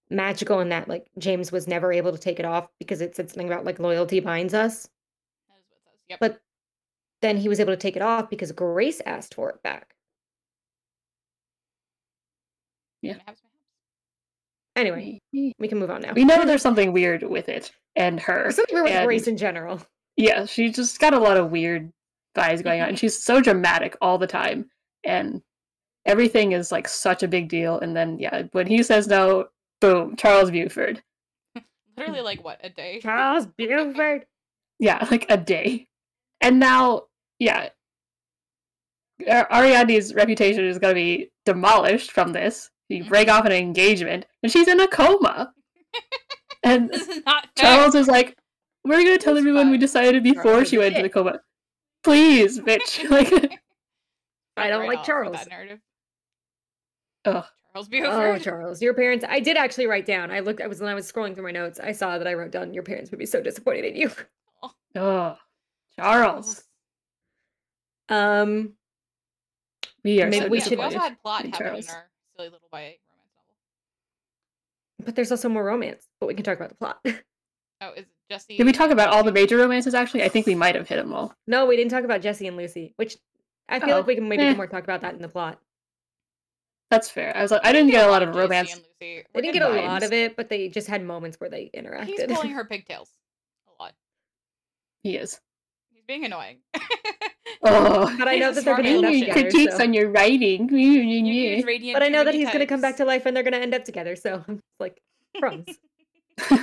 A: magical in that like James was never able to take it off because it said something about like loyalty binds us.
B: That is what it says. Yep.
A: But then he was able to take it off because Grace asked for it back.
C: Yeah.
A: Anyway,
C: We
A: can move on now.
C: We know there's something weird with it and her.
A: There's something weird with
C: and-
A: Grace in general.
C: Yeah, she just got a lot of weird vibes going on. Mm-hmm. And she's so dramatic all the time. And everything is like such a big deal. And then, yeah, when he says no, boom, Charles Buford.
B: Literally, like what a day.
A: Charles Buford.
C: Yeah, like a day. And now, yeah, Ariadne's reputation is going to be demolished from this. You break off an engagement, and she's in a coma. and
B: This is not.
C: Charles is like, "We're going to tell
B: It's
C: everyone we decided before
A: Charles
C: she went into the coma." Please, bitch. like,
A: I don't like Charles.
B: That narrative.
C: ugh.
B: Charles
A: Oh, Charles, your parents. I did actually write down. I looked. I was when I was scrolling through my notes. I saw that I wrote down. Your parents would be so disappointed in you.
C: Oh, Charles.
A: Um,
C: We are
A: Maybe
C: so
A: we should-
B: We also had plot happening in our silly little YA romance novel.
A: but there's also more romance. But we can talk about the plot.
B: Oh, is it Jesse?
C: Did we talk about all the major romances? Actually, I think we might have hit them all.
A: no, we didn't talk about Jesse and Lucy, which I feel
C: Oh,
A: like we can maybe
C: eh.
A: more talk about that in the plot.
C: That's fair. I was like, I didn't get a lot of
B: Jesse
C: romance.
B: and Lucy.
A: They
B: We're
A: didn't get a
B: getting
A: lot of it, but they just had moments where they interacted.
B: He's pulling her pigtails a lot.
C: He is.
B: He's being annoying.
C: Oh,
A: But I know that they're gonna end up together.
C: critiques
A: so-
C: on your writing.
B: You use radiant
A: But I know that he's gonna come back to life and they're gonna end up together. So I'm like crumbs.
B: Yeah,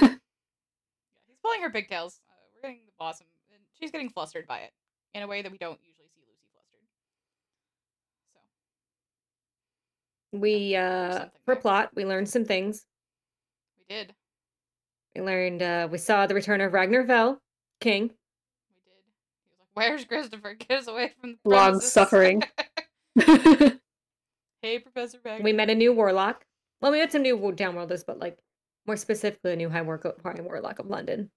B: he's pulling her pigtails. Uh, we're getting the blossom, and she's getting flustered by it in a way that we don't usually see Lucy flustered. So
A: we uh
B: something
A: for
B: there.
A: plot we learned some things.
B: we did,
A: We learned uh we saw the return of Ragnor Fell, King.
B: we did. He was like, "Where's Christopher? Get us away from the
C: Long
B: premises."
C: suffering.
B: hey, Professor Wagner.
A: We met a new warlock. Well, we met some new wo- downworlders, but like more specifically, a new high, war- high warlock of London,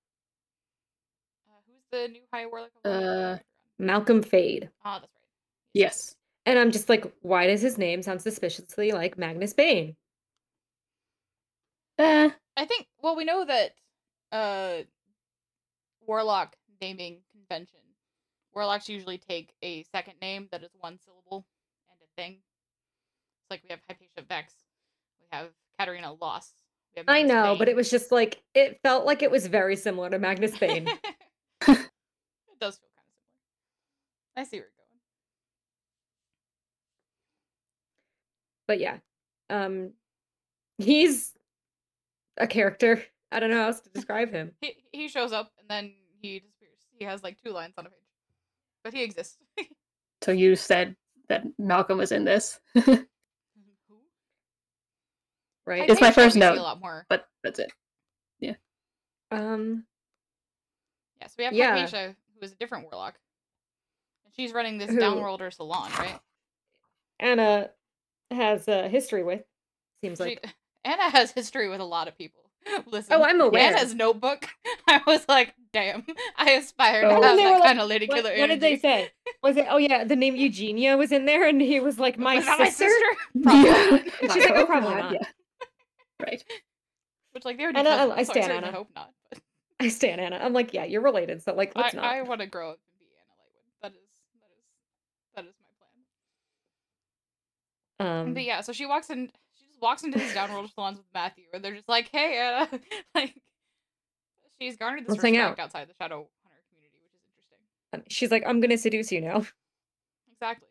B: Uh, who's the new High Warlock? of
C: Uh,
A: Malcolm Fade.
B: Ah, that's right.
C: yes.
A: And I'm just like, why does his name sound suspiciously like Magnus Bane?
C: Eh,
B: I think. Well, we know that uh, warlock naming convention. Warlocks usually take a second name that is one syllable and a thing. It's like we have Hypatia Vex, we have Catarina Loss. Have
A: I know, but it was just like it felt like it was very similar to Magnus Bane.
B: it does feel kind of similar. I see where you're going.
A: but yeah, um, he's a character. I don't know how else to describe him.
B: He he shows up and then he disappears. He has like two lines on a page, but he exists.
C: so you said that Malcolm was in this,
B: Who?
A: Right?
C: It's my first note.
B: A lot more.
C: but that's it. Yeah.
A: Um,
B: Yes, we have
A: Yeah.
B: Hypatia, who is a different warlock. And she's running this
A: Who-
B: downworlder salon, right?
A: Anna has a history with. Seems
B: She-
A: like
B: Anna has history with a lot of people. Listen,
A: Oh, I'm aware.
B: Anna's notebook. I was like, damn, I aspire
C: Oh.
B: to have
A: they
B: that
A: were like,
B: kind of lady
A: What,
B: killer
A: what did they say? Was it? Oh yeah, the name Eugenia was in there, and he was like my
B: Was that
A: sister.
B: Probably.
C: Yeah.
A: She's like, "Oh, probably not."
C: Yeah. Right.
B: Which like they already
A: Anna, I-
B: cousins,
A: I
B: I
A: stand
B: certainly
A: Anna.
B: hope not. But
A: I stand Anna. I'm like, yeah, you're related, so like, let's
B: I,
A: not.
B: I want to grow up and be Anna Lightwood. That is that is that is my plan.
A: um,
B: But yeah, so she walks in. Walks into these downworld salons with Matthew, and they're just like, "Hey, uh, Anna," like she's garnered this
A: Let's
B: respect
A: out.
B: outside the Shadow Hunter community, which is interesting.
A: she's like, I'm gonna seduce you now.
B: Exactly.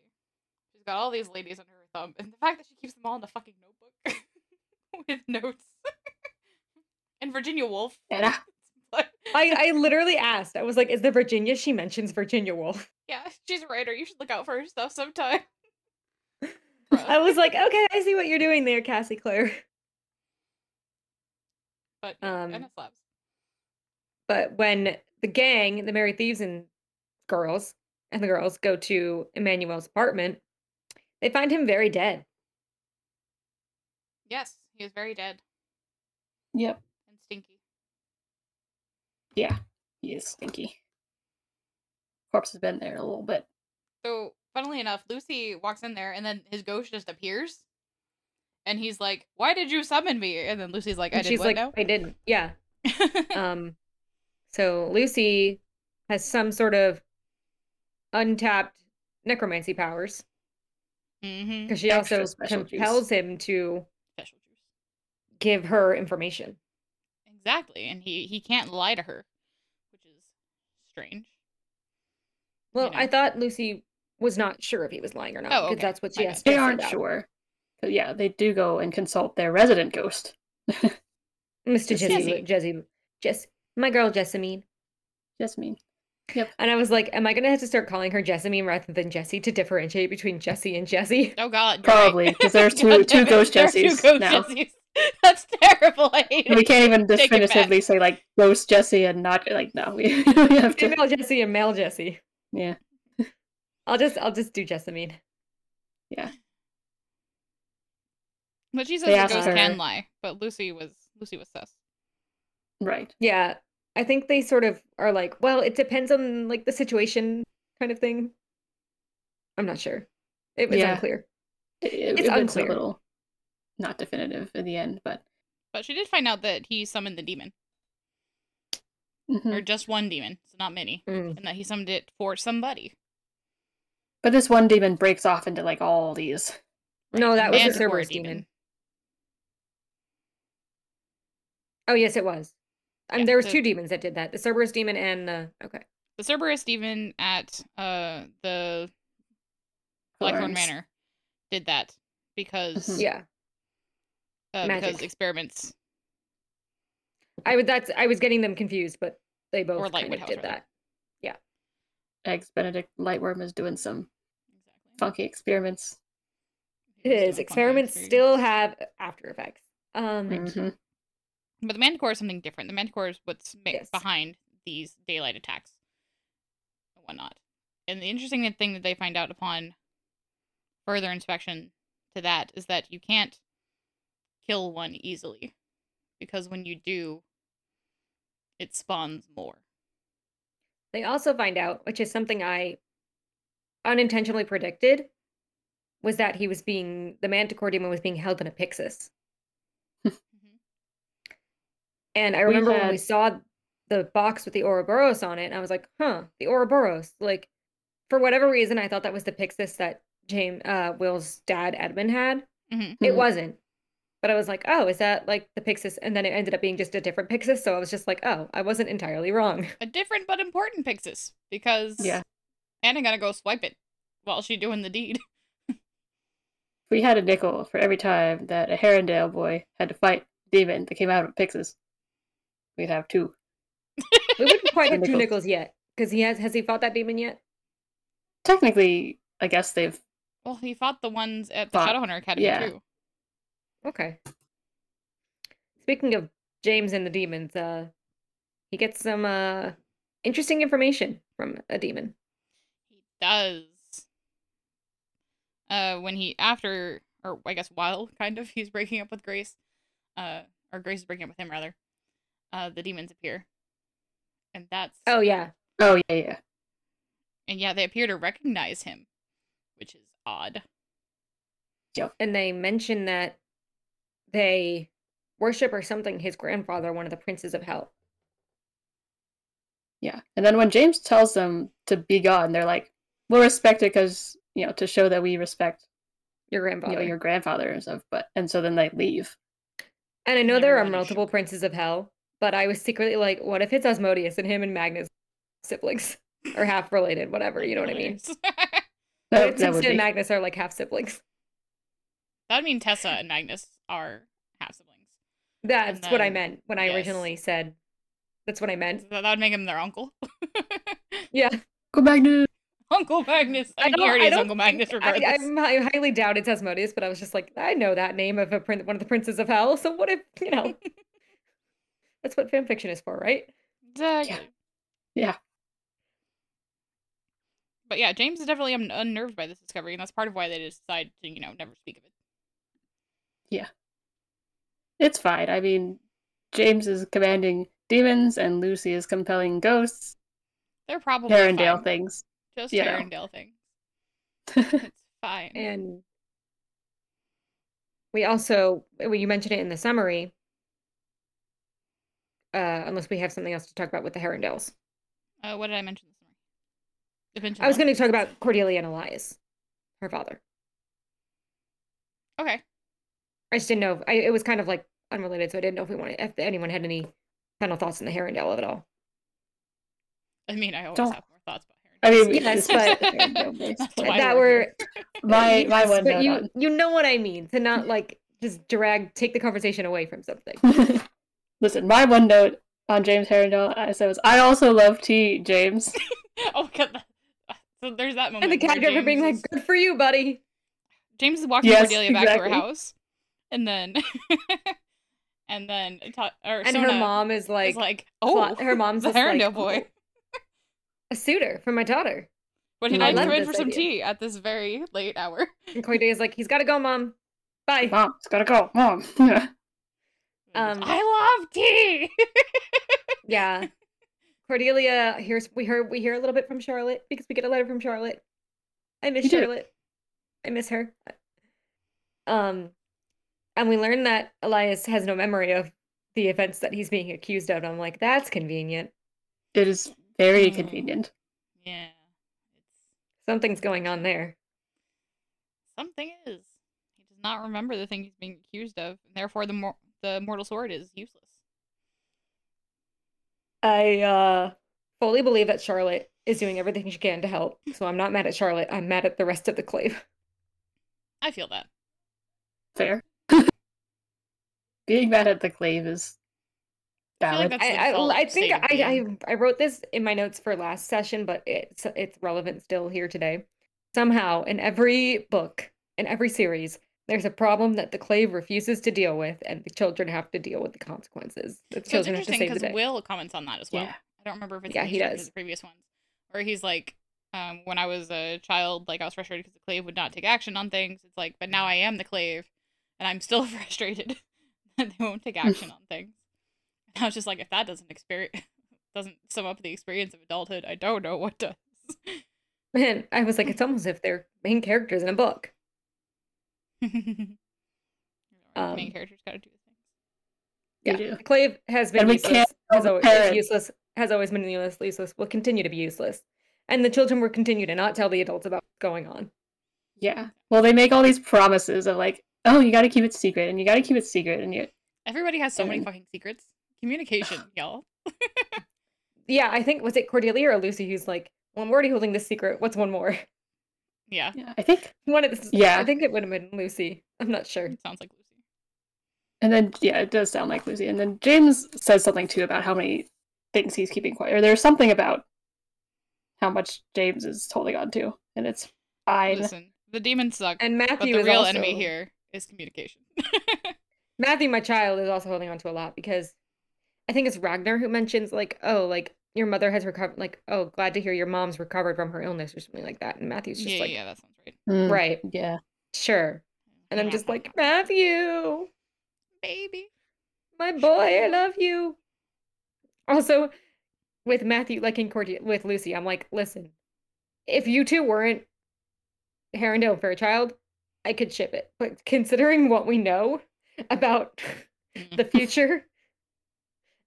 B: She's got all these ladies under her thumb, and the fact that she keeps them all in a fucking notebook with notes. and Virginia Woolf.
C: Anna.
A: I, I literally asked. I was like, is the Virginia? She mentions Virginia Woolf.
B: yeah, she's a writer. You should look out for her stuff sometime.
A: I was like, okay, I see what you're doing there, Cassie Clare.
B: but
A: um. But when the gang, the Merry Thieves and girls, and the girls go to Emmanuel's apartment, they find him very dead.
B: Yes, he is very dead
C: Yep.
B: and stinky.
C: Yeah. He is stinky. Corpse has been there a little bit.
B: So, funnily enough, Lucy walks in there, and then his ghost just appears. And he's like, "Why did you summon me?" And then Lucy's like, "I
A: And
B: did
A: she's
B: what
A: like,
B: now?"
A: I didn't. Yeah. Um, so Lucy has some sort of untapped necromancy powers
B: mm-hmm.
A: because she
C: Extra
A: also
C: special juice.
A: compels him to
B: Special juice.
A: give her information.
B: Exactly, and he he can't lie to her, which is strange.
A: Well,
B: know.
A: I thought Lucy was not sure if he was lying or not
B: Oh,
A: because
B: okay.
A: that's what she
B: My
A: has
B: bad.
A: to
C: They aren't
A: out.
C: sure. But yeah, they do go and consult their resident ghost.
A: Mr. Jesse,
B: Jesse.
A: Jesse, Jess, my girl Jessamine.
C: Jessamine.
A: Yep and I was like, am I gonna have to start calling her Jessamine rather than Jesse to differentiate between Jesse and Jesse?
B: Oh God.
C: Probably, because there's two
B: God
C: two ghost
B: there are two
C: Jessies
B: ghost
C: now.
B: Jessies. That's terrible. I hate
C: We
B: it.
C: can't even
B: Take it back.
C: definitively say like ghost Jesse and not like no. We, we have to.
A: Female Jesse and male Jesse.
C: Yeah.
A: I'll just I'll just do Jessamine. Yeah.
B: But she says
C: They
B: the
C: asked
B: ghost can lie, but Lucy was Lucy was sus.
C: Right.
A: Yeah. I think they sort of are like, well, it depends on like the situation kind of thing. I'm not sure. It was
C: Yeah.
A: unclear.
C: It, it,
A: It's
C: it was a
A: unclear.
C: little not definitive in the end, but
B: But she did find out that he summoned the demon,
C: mhm.
B: or just one demon, so not many,
A: Mm.
B: and that he summoned it for somebody.
C: But this one demon breaks off into like all these.
A: No, that was the Cerberus demon. Oh yes, it was. Um,
B: Yeah,
A: there was
B: the-
A: two demons that did that: the Cerberus demon and the okay.
B: The Cerberus demon at uh the Blackthorn
C: Thorns.
B: Manor did that because
C: Mhm.
A: Yeah,
B: uh, because experiments
A: I would. That's I was getting them confused, but they both
B: Or
A: kind of did that.
C: Eggs Benedict Lightworm is doing some
B: exactly.
C: funky experiments.
B: He was doing
A: His experiments
B: experiments.
A: still have after effects. Um,
C: Mhm.
B: But the Manticore is something different. The Manticore is what's
A: Yes.
B: behind these daylight attacks and whatnot. And the interesting thing that they find out upon further inspection to that is that you can't kill one easily. Because when you do, it spawns more.
A: They also find out, which is something I unintentionally predicted, was that he was being the Manticore demon was being held in a Pyxis. And I
C: We
A: remember when we saw the box with the Ouroboros on it, and I was like, "Huh, the Ouroboros!" Like, for whatever reason, I thought that was the Pyxis that James uh, Will's dad Edmund had.
B: Mhm.
A: It
C: Mhm.
A: wasn't, but I was like, "Oh, is that like the Pyxis?" And then it ended up being just a different Pyxis. So I was just like, "Oh, I wasn't entirely wrong."
B: A different but important Pyxis. Because
C: Yeah.
B: Anna gotta go swipe it while she doing the deed.
C: We had a nickel for every time that a Herondale boy had to fight a demon that came out of Pyxis, we'd have two.
A: We wouldn't quite have two nickels yet because he has has he fought that demon yet?
C: Technically, I guess they've
B: Well, he fought the ones at the
C: Fought-
B: Shadowhunter Academy
C: yeah.
B: too.
A: Okay. Speaking of James and the demons, uh, he gets some uh interesting information from a demon.
B: He does. Uh, when he after, or I guess while kind of, he's breaking up with Grace. uh, or Grace is breaking up with him rather, uh, the demons appear, and that's
A: Oh yeah.
C: Oh yeah, yeah.
B: and yeah, they appear to recognize him, which is odd.
A: And they mention that they worship or something his grandfather, one of the princes of hell.
C: Yeah. And then when James tells them to be gone, they're like, "We'll respect it because you know to show that we respect
A: Your
C: you
A: grandfather.
C: know your grandfather and stuff." But and so then they leave.
A: and I know
B: And
A: there are multiple
B: shook.
A: princes of hell, but I was secretly like, what if it's Asmodeus and him and Magnus siblings or half related, whatever, you know what I mean?
B: Hilarious.
C: That,
A: But
C: that
A: Simpson
C: would
A: and. Magnus are like half siblings.
B: That'd mean Tessa and Magnus are half siblings.
A: That's what I meant when I
B: yes.
A: originally said. That's what I
B: So
A: meant.
B: that would make him their uncle.
A: Yeah,
C: Go Magnus.
B: Uncle Magnus. I,
A: I don't-
B: already
A: I
B: is
A: don't
B: Uncle Magnus
A: I,
B: regardless.
A: I'm- I highly doubt it's Asmodeus, but I was just like, I know that name of a prin- one of the princes of hell. So what if you know? that's what fan fiction is for, right?
B: Exactly.
C: Yeah.
B: But yeah, James is definitely un- unnerved by this discovery, and that's part of why they decide to, you know, never speak of it.
C: It's fine. I mean, James is commanding demons and Lucy is compelling ghosts.
B: They're probably
C: Herondale
B: fine.
C: things.
B: Just
C: you know.
B: Herondale things. It's fine.
A: And we also, well, you mentioned it in the summary. Uh, unless we have something else to talk about with the Herondales.
B: Uh, what did I mention this morning?
A: I was going to talk about Cordelia and Elias, her father.
B: Okay.
A: I just didn't know. I, it was kind of like unrelated, so I didn't know if we wanted, if anyone had any final thoughts on the Herondale of it all.
B: I mean, I always
C: Don't-
B: have more thoughts about
C: I mean,
A: Yes, but-
B: That's why
A: that
B: we're
A: were
C: my my
A: Yes,
C: one
A: but you
C: on-
A: you know what I mean to not like just drag take the conversation away from something.
C: Listen, my one note on James Herondale I said was, I also love tea, James.
B: oh, God. that- So there's that moment.
A: And the
B: where
A: cab driver being like,
B: is-
A: "Good for you, buddy."
B: James is walking
C: Yes,
B: Cordelia back to her house, and then, and then, ta- or
A: And
B: Sona
A: her mom is like,
B: is like,
A: fla-
B: oh,
A: her mom's
B: the
A: just like,
B: Herondale boy.
A: a suitor for my daughter.
B: But he
C: I
B: I'd come in for some
A: idea.
B: tea at this very late hour.
A: And Cordelia's like, "He's got to go, mom. Bye."
C: Mom, it's gotta go. Mom. Yeah.
A: Um,
B: I love tea.
A: Yeah. Cordelia here's we hear we hear a little bit from Charlotte because we get a letter from Charlotte. I miss
C: You do.
A: Charlotte. I miss her. Um and we learn that Elias has no memory of the events that he's being accused of. And I'm like, that's convenient.
C: It is very
B: Mm.
C: convenient.
B: yeah,
A: Something's going on there.
B: something is. He does not remember the thing he's being accused of, and therefore the mor- the mortal sword is useless.
A: I uh fully believe that Charlotte is doing everything she can to help. So I'm not mad at Charlotte. I'm mad at the rest of the clave.
B: I feel that.
C: Fair. Being mad at the clave is
B: I feel like
C: valid.
B: that's the
A: I, I, I think I. I I wrote this in my notes for last session, but it's it's relevant still here today. Somehow, in every book, in every series, there's a problem that the clave refuses to deal with, and the children have to deal with the consequences. The
B: So it's
A: children have to
B: interesting because. Will comments on that as well.
C: Yeah.
B: I don't remember if it's
A: Yeah, he does.
B: the previous ones, or he's like, um, when I was a child, like I was frustrated because the clave would not take action on things. It's like, but now I am the clave, and I'm still frustrated that they won't take action on things. And I was just like, if that doesn't experience doesn't sum up the experience of adulthood, I don't know what does.
A: Man, I was like, it's almost as if they're main characters in a book.
B: main
A: Um,
B: characters got to do things.
C: We
A: Yeah,
C: do.
A: clave has been
C: And
A: useless. Has always,
C: the
A: is
C: parents.
A: useless. Has always been useless. Useless. Will continue to be useless. And the children will continue to not tell the adults about what's going on.
C: Yeah. Well, they make all these promises of like, oh, you gotta keep it secret, and you gotta keep it secret, and you.
B: Everybody has so many fucking secrets. Communication, y'all.
A: Yeah, I think was it Cordelia or Lucy who's like, well, I'm already holding this secret. What's one more?
B: Yeah,
C: Yeah, I think.
A: One of this.
C: Yeah.
A: I think it would have been Lucy. I'm not sure.
B: it sounds like Lucy.
C: And then yeah, it does sound like Lucy. And then James says something too about how many things he's keeping quiet. Or there's something about how much James is holding on to, and it's fine.
B: Listen, the demons suck,
A: And
B: but
A: Matthew
B: the
A: is
B: real
A: also,
B: enemy here is communication.
A: Matthew, my child, is also holding on to a lot because I think it's Ragnor who mentions like, oh, like your mother has recovered. Like, oh, glad to hear your mom's recovered from her illness or something like that. And Matthew's just
B: yeah,
A: like,
B: yeah, that sounds right.
C: Mm,
A: right,
C: Yeah.
A: sure. And I'm just like, Matthew.
B: baby.
A: My boy, I love you. Also, with Matthew, like in Cordia, with Lucy, I'm like, listen, if you two weren't Herondale and Fairchild, I could ship it. But considering what we know about
B: Mm.
A: the future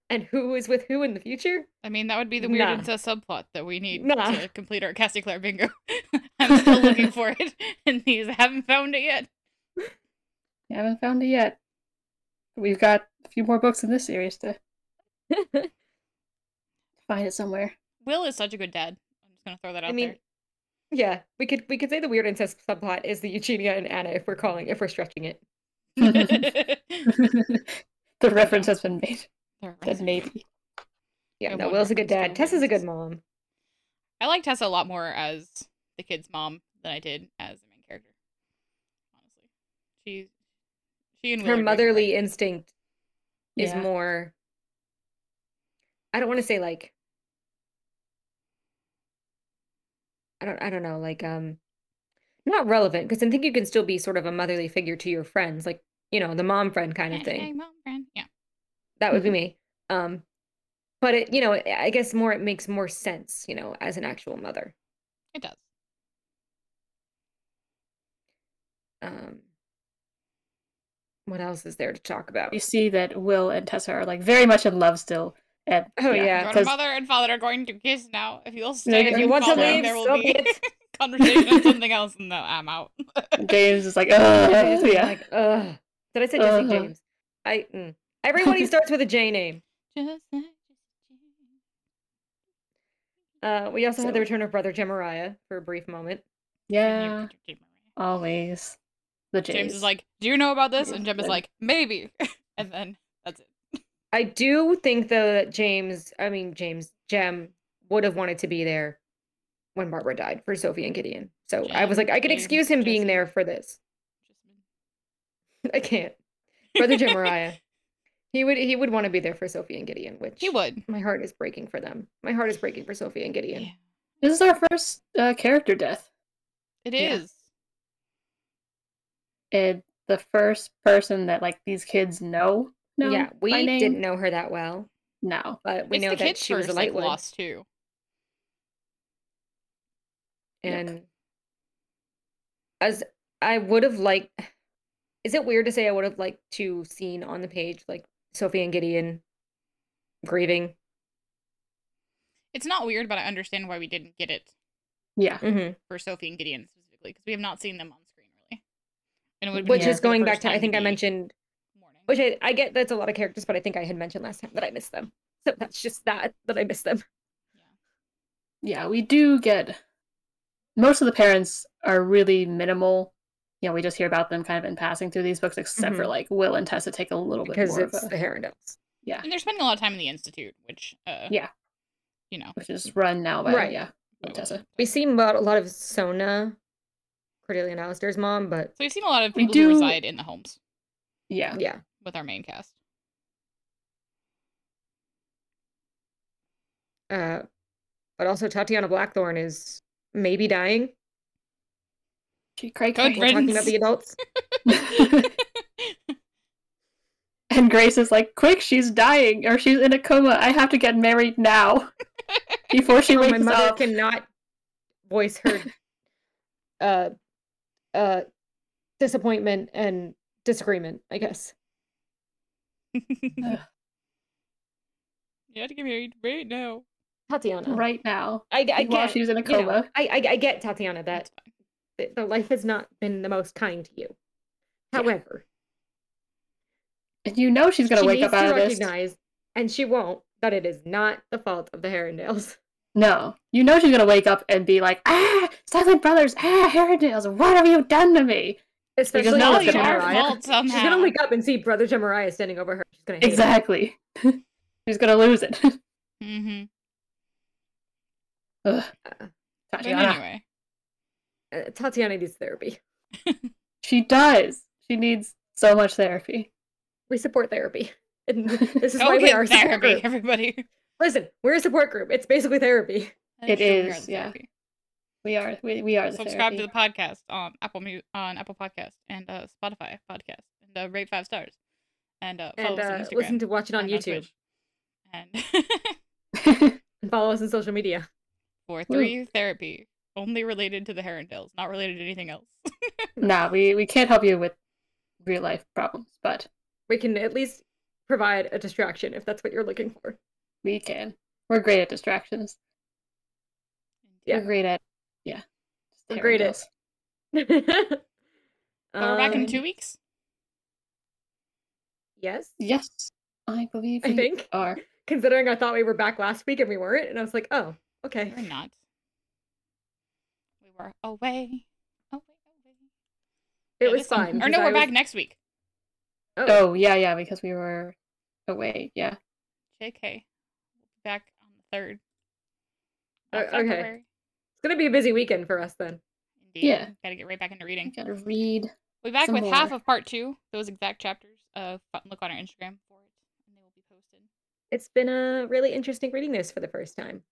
A: and who is with who in the future,
B: I mean, that would be the weird
A: Nah.
B: incest subplot that we need
A: Nah.
B: to complete our Cassie Clare bingo. I'm still looking for it, and these haven't found it yet.
C: You haven't found it yet. We've got a few more books in this series to find it somewhere.
B: Will is such a good dad. I'm just gonna throw that out
A: I mean, yeah, we could we could say the weird incest subplot is the Eugenia and Anna if we're calling if we're stretching it.
C: the reference has been made.
B: They're
C: Said
B: right.
C: maybe.
A: Yeah,
B: Good
A: no, Will's a good dad.
B: good
A: Tessa's a good mom.
B: I like Tessa a lot more as the kid's mom than I did as the main character. Honestly, she she and Will
A: Her motherly
B: right.
A: instinct is
C: Yeah.
A: more. I don't want to say like. I don't. I don't know. Like um, not relevant because I think you can still be sort of a motherly figure to your friends, like you know the mom friend kind of
B: Hey,
A: thing.
B: hey, mom, friend. Yeah,
A: That would be
C: Mhm.
A: me. Um, but it, you know, I guess more it makes more sense, you know, as an actual mother.
B: it does.
A: Um, what else is there to talk about?
C: You see that Will and Tessa are like very much in love still. And
A: Oh, yeah.
B: Your
C: 'cause-
B: mother and father are going to kiss now. If you'll stay,
C: if you
A: want to
B: follow,
A: leave,
B: there will
A: so
B: be
A: be it.
B: conversation on something else. And no, I'm out.
C: James is like, oh
A: I'm
C: yeah.
A: like, ugh. Did I say Jesse
C: Uh-huh.
A: James? I mm. everybody starts with a J name. Uh, we also had the return of Brother Jemariah for a brief moment.
C: Yeah. Always. The Jays.
B: James is like, "Do you know about this?" And Jem is like, "Maybe," and then that's it.
A: I do think though that James, I mean James, Jem would have wanted to be there when Barbara died for Sophie and Gideon. So I was like, I could
B: James,
A: excuse him being there for this. I can't. Brother Jemariah. He would he would want to be there for Sophie and Gideon, which
B: He would.
A: my heart is breaking for them. My heart is breaking for Sophie and Gideon.
B: Yeah,
C: This is our first uh, character death.
B: It is. It Yeah.
C: And the first person that like these kids know. Know
A: yeah, we
C: by name?
A: didn't know her that well,
C: No.
A: but we
B: it's
A: know that
B: kid's
A: she was
B: first
A: a
B: like,
A: Lightwood.
B: loss too.
C: Yep.
A: And as I would have liked, is it weird to say I would have liked to seen on the page like Sophie and Gideon grieving?
B: It's not weird, but I understand why we didn't get it
C: Yeah.
A: hmm
B: for Sophie and Gideon specifically because we have not seen them on screen really. And it would
A: Which is going back to I think I mentioned,
B: morning.
A: Which I, I get that's a lot of characters, but I think I had mentioned last time that I missed them. So that's just that that I missed them.
C: Yeah, we do get most of the parents are really minimal. You know, we just hear about them kind of in passing through these books, except for
A: Mhm.
C: like Will and Tessa take a little bit
A: Because
C: more
A: it's
C: of
A: the
C: a,
A: Herondales.
C: yeah,
B: and they're spending a lot of time in the institute, which uh
C: Yeah.
B: you know,
C: which is run now by
A: Right.
C: yeah,
B: by
C: Tessa.
A: We see about a lot of Sona, Cordelia and Alistair's mom, but
B: So we've seen a lot of
C: We
B: people
C: do-
B: who reside in the homes
C: Yeah,
A: yeah.
B: With our main cast.
A: Uh, but also Tatiana Blackthorn is maybe dying.
C: she cray
B: Good
A: We're talking about the adults.
C: and Grace is like, "Quick, she's dying, or she's in a coma. I have to get married now before she
A: Or my
C: wakes
A: mother
C: up."
A: cannot voice her uh uh disappointment and disagreement, I guess.
B: You have to get married right now.
A: Tatiana.
C: right now,
A: I, I
C: while
A: get,
C: she's in a
A: you know,
C: coma.
A: I, I I get Tatiana that the, the life has not been the most kind to you.
C: Yeah.
A: However,
C: And you know she's gonna
A: she
C: wake up out
A: to
C: of this.
A: recognize, and she won't, that it is not the fault of the Herondales.
C: No, you know she's gonna wake up and be like, "Ah, Silent Brothers, ah, Herondales, what have you done to me?"
A: Especially
C: now it's gonna
B: our
A: Jemariah.
B: fault
A: She's gonna wake up and see Brother Jemariah standing over her. She's gonna hate him.
C: Exactly. she's gonna lose it.
B: Mm-hmm.
C: Ugh.
A: Uh,
B: But
C: Tatiana.
B: anyway,
A: Uh, Tatiana needs therapy.
C: She does. She needs so much therapy.
A: We support therapy. And this is why we are a support
B: therapy,
A: group.
B: everybody.
A: Listen, we're a support group. It's basically therapy.
C: It
B: That's true, we are
C: is,
B: the
C: yeah.
B: therapy.
C: We are. We, we are the
B: Subscribe
C: therapy.
B: to the podcast on Apple on Apple Podcast and uh, Spotify podcast, and uh, rate five stars, and uh, follow
A: and
B: us on
A: uh,
B: Instagram.
A: listen to watch it on
B: and
A: YouTube.
B: Twitch. And
A: And follow us on social media.
B: for three therapy, only related to the Herondales, not related to anything else.
C: nah, we, we can't help you with real life problems, but
A: We can at least provide a distraction if that's what you're looking for.
C: we can. We're great at distractions.
A: Yeah.
C: We're great at yeah. just
A: We're great at-
C: Herondales.
B: But we're back in
A: Um,
B: two weeks.
A: Yes,
C: Yes, I believe
A: I think.
C: are.
A: Considering I thought we were back last week and we weren't, and I was like, oh, okay.
B: We're not. We were away. Away, away.
A: It
B: Yeah,
A: was fine.
B: Or no, we're
A: was-
B: back next week.
A: Oh,
C: Oh yeah, yeah, because we were away. Yeah.
B: JK. We'll be back on the 3rd.
A: Uh, okay.
B: February.
A: it's gonna be a busy weekend for us then.
B: Indeed.
C: Yeah.
B: Gotta get right back into reading.
C: gotta read.
B: We'll be back
C: some
B: with half of part two, those exact chapters. Uh, look on our Instagram for it, and they will be posted.
A: It's been a really interesting reading this for the first time,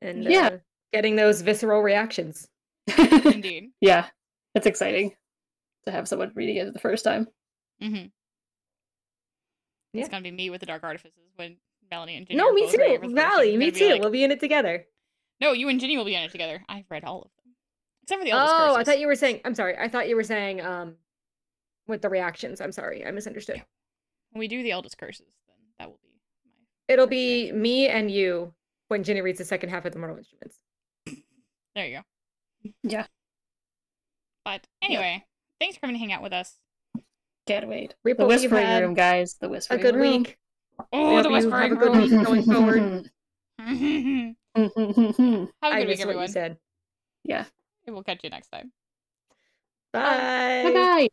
A: and
C: Yeah.
A: uh, getting those visceral reactions.
B: Indeed.
C: yeah, it's exciting to have someone reading it the first time.
B: Mm-hmm.
A: Yeah.
B: It's gonna be me with the Dark Artifices when Melanie and Ginny.
A: No, me
B: both reading it
A: too.
B: for the first time.
A: Valley, me too.
B: like-
A: We'll be in it together.
B: No, you and Ginny will be in it together. I've read all of them, except for the Eldest
A: Oh, I thought you were saying. I'm sorry. I thought you were saying um, with the reactions. I'm sorry. I misunderstood.
B: Yeah. When we do the Eldest Curses, then that will be my.
A: It'll be
B: reaction.
A: me and you when Ginny reads the second half of the Mortal Instruments.
B: There you go.
C: Yeah.
B: But anyway, thanks for coming to hang out with us.
C: Can't wait.
A: Reap
C: the whispering room, guys. The
A: A
C: whispering
A: good
C: room.
A: week.
B: Oh,
A: hope
B: the
A: you have
B: whispering
A: a good
B: room.
A: week going forward. Mm-hmm.
B: Have a good I week,
A: everyone. What you said.
C: Yeah.
B: And we'll catch you next time. Bye. Bye.
A: Bye.